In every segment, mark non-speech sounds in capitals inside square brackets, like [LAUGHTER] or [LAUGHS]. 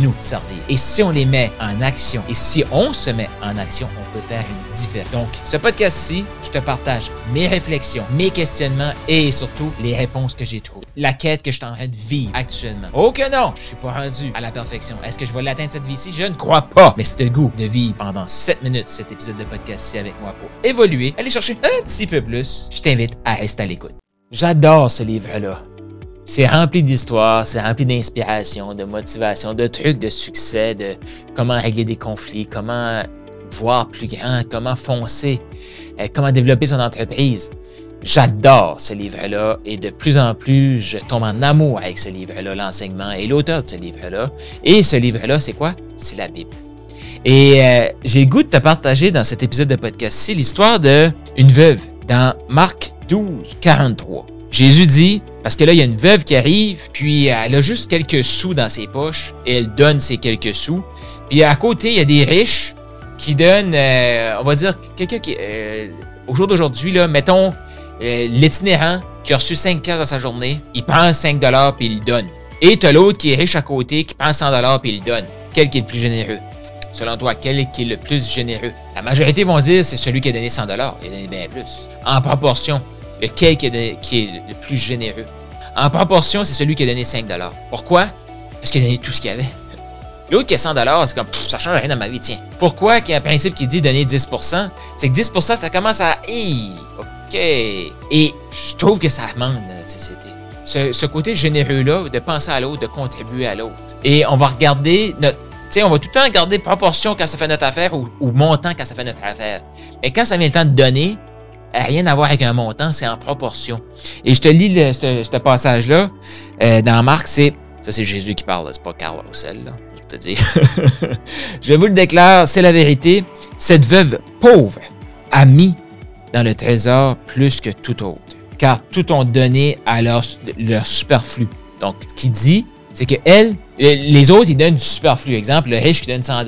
nous servir. Et si on les met en action, et si on se met en action, on peut faire une différence. Donc, ce podcast-ci, je te partage mes réflexions, mes questionnements et surtout les réponses que j'ai trouvées. La quête que je suis en train de vivre actuellement. Oh que non, je suis pas rendu à la perfection. Est-ce que je vais l'atteindre cette vie-ci? Je ne crois pas. Mais c'est le goût de vivre pendant 7 minutes cet épisode de podcast-ci avec moi pour évoluer, aller chercher un petit peu plus. Je t'invite à rester à l'écoute. J'adore ce livre-là. C'est rempli d'histoires, c'est rempli d'inspiration, de motivation, de trucs de succès, de comment régler des conflits, comment voir plus grand, comment foncer, euh, comment développer son entreprise. J'adore ce livre-là et de plus en plus, je tombe en amour avec ce livre-là, l'enseignement et l'auteur de ce livre-là. Et ce livre-là, c'est quoi? C'est la Bible. Et euh, j'ai le goût de te partager dans cet épisode de podcast-ci l'histoire d'une veuve dans Marc 12, 43. Jésus dit, parce que là, il y a une veuve qui arrive, puis elle a juste quelques sous dans ses poches, et elle donne ces quelques sous. Puis à côté, il y a des riches qui donnent, euh, on va dire, quelqu'un qui, euh, au jour d'aujourd'hui, mettons, euh, l'itinérant qui a reçu 5 piastres dans sa journée, il prend 5 dollars puis il donne. Et tu as l'autre qui est riche à côté, qui prend 100 dollars puis il le donne. Quel qui est le plus généreux? Selon toi, quel qui est le plus généreux? La majorité vont dire c'est celui qui a donné 100 dollars. Il a donné bien plus. En proportion lequel qui est, le plus généreux. En proportion, c'est celui qui a donné 5 Pourquoi? Parce qu'il a donné tout ce qu'il avait. [LAUGHS] L'autre qui a 100 c'est comme, ça change rien dans ma vie, tiens. Pourquoi qu'il y a un principe qui dit donner 10% C'est que 10% ça commence à, OK. Et je trouve que ça manque dans notre société. Ce, côté généreux-là, de penser à l'autre, de contribuer à l'autre. Et on va regarder notre, tu sais, on va tout le temps regarder proportion quand ça fait notre affaire ou, montant quand ça fait notre affaire. Mais quand ça vient le temps de donner, rien à voir avec un montant, c'est en proportion. Et je te lis ce, passage-là euh, dans Marc, c'est. Ça, c'est Jésus qui parle, c'est pas Carl Roussel, là, je te [LAUGHS] je vous le déclare, c'est la vérité. Cette veuve pauvre a mis dans le trésor plus que tout autre, car tout ont donné à leur, superflu. Donc, qui dit, c'est que elle, les autres, ils donnent du superflu. Exemple, le riche qui donne 100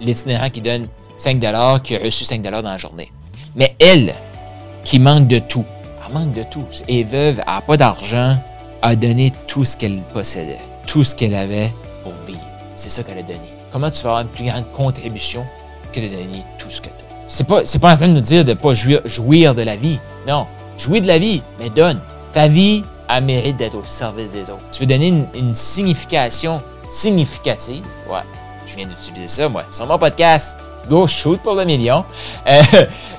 l'itinérant qui donne 5 qui a reçu 5 dans la journée. Mais elle, qui manque de tout. Elle manque de tout. Et veuve, elle n'a pas d'argent, a donné tout ce qu'elle possédait, tout ce qu'elle avait pour vivre. C'est ça qu'elle a donné. Comment tu vas avoir une plus grande contribution que de donner tout ce que tu as? C'est pas, c'est pas en train de nous dire de ne pas jouir, jouir de la vie. Non. Jouir de la vie, mais donne. Ta vie a mérite d'être au service des autres. Tu veux donner une, une signification significative? Ouais. Je viens d'utiliser ça, moi. Sur mon podcast, Go shoot pour le million. Euh,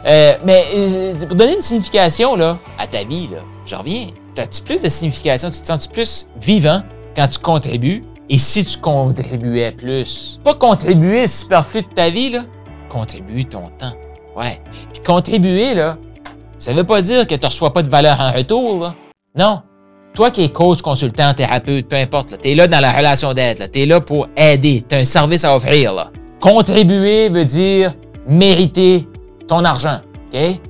euh, mais euh, pour donner une signification là, à ta vie, là, je reviens. As-tu plus de signification? Tu te sens -tu plus vivant quand tu contribues? Et si tu contribuais plus? Pas contribuer superflu de ta vie, là. Contribuer ton temps. Ouais. Puis contribuer, là, ça veut pas dire que tu reçois pas de valeur en retour, là. Non. Toi qui es coach, consultant, thérapeute, peu importe, tu es là dans la relation d'aide, tu es là pour aider, tu as un service à offrir. Là. Contribuer veut dire mériter ton argent.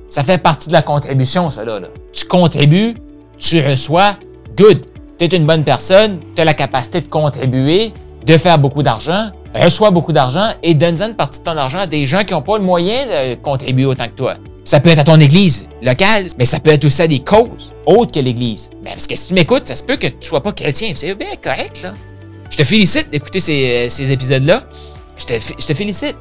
Ça fait partie de la contribution, ça là. Tu contribues, tu reçois, good. Tu es une bonne personne, tu as la capacité de contribuer, de faire beaucoup d'argent, reçois beaucoup d'argent et donne une partie de ton argent à des gens qui n'ont pas le moyen de contribuer autant que toi. Ça peut être à ton église locale, mais ça peut être aussi à des causes autres que l'église. Mais parce que si tu m'écoutes, ça se peut que tu sois pas chrétien. C'est bien correct, là. Je te félicite d'écouter ces, ces épisodes-là. Je te, félicite.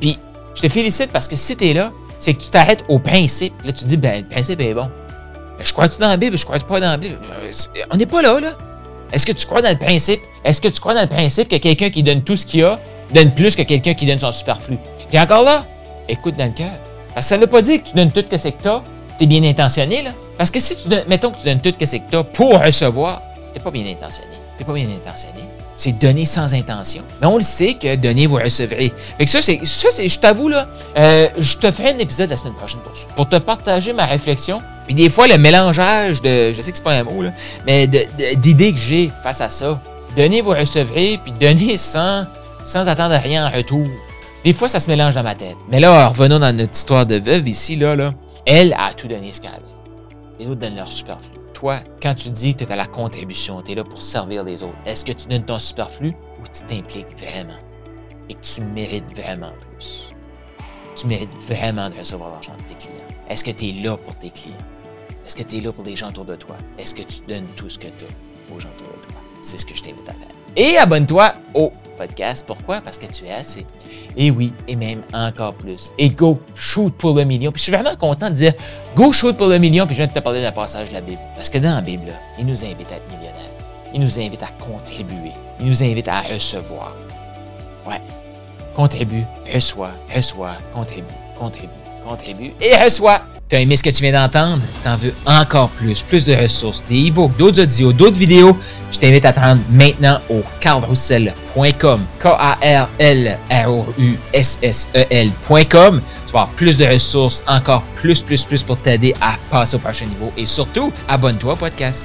Puis, je te félicite parce que si tu es là, c'est que tu t'arrêtes au principe. Là, tu dis, ben, le principe est bon. je crois-tu dans la Bible? Je crois pas dans la Bible? Euh, on n'est pas là, là. Est-ce que tu crois dans le principe? Est-ce que tu crois dans le principe que quelqu'un qui donne tout ce qu'il a donne plus que quelqu'un qui donne son superflu? Puis encore là, écoute dans le cœur. Parce que ça ne veut pas dire que tu donnes tout ce que tu as, tu es bien intentionné, là. Parce que si tu donnes, mettons que tu donnes tout ce que tu as pour recevoir, tu pas bien intentionné. Tu pas bien intentionné c'est donner sans intention. Mais on le sait que donner, vous recevrez. Fait ça, c'est, ça, c'est, je t'avoue, là, euh, je te ferai un épisode la semaine prochaine pour pour te partager ma réflexion. Puis des fois, le mélangeage de, je sais que c'est pas un mot, là, mais d'idées que j'ai face à ça. donnez vous recevrez, puis donnez sans, sans attendre rien en retour. Des fois, ça se mélange dans ma tête. Mais là, revenons dans notre histoire de veuve ici, là, là. Elle a tout donné ce qu'elle avait. Les autres donnent leur superflu. Toi, quand tu dis que tu es à la contribution, tu es là pour servir les autres, est-ce que tu donnes ton superflu ou tu t'impliques vraiment? Et que tu mérites vraiment plus? Tu mérites vraiment de recevoir l'argent de tes clients. Est-ce que tu es là pour tes clients? Est-ce que tu es là pour les gens autour de toi? Est-ce que tu donnes tout ce que tu as aux gens autour de toi? C'est ce que je t'invite à faire. Et abonne-toi au podcast. Pourquoi? Parce que tu es assez. Et oui, et même encore plus. Et go shoot pour le million. Puis je suis vraiment content de dire go shoot pour le million. Puis je viens de te parler d'un passage de la Bible. Parce que dans la Bible, il nous invite à être millionnaire. Il nous invite à contribuer. Il nous invite à recevoir. Ouais. Contribue, reçois, reçois, contribue, contribue, contribue et reçois. T'as aimé ce que tu viens d'entendre? T'en veux encore plus, plus de ressources, des e-books, d'autres audios, d'autres vidéos? Je t'invite à te rendre maintenant au carlroussel.com, K-A-R-L-R-O-U-S-S-E-L.com. Tu vas avoir plus de ressources, encore plus, plus, plus pour t'aider à passer au prochain niveau et surtout, abonne-toi au podcast.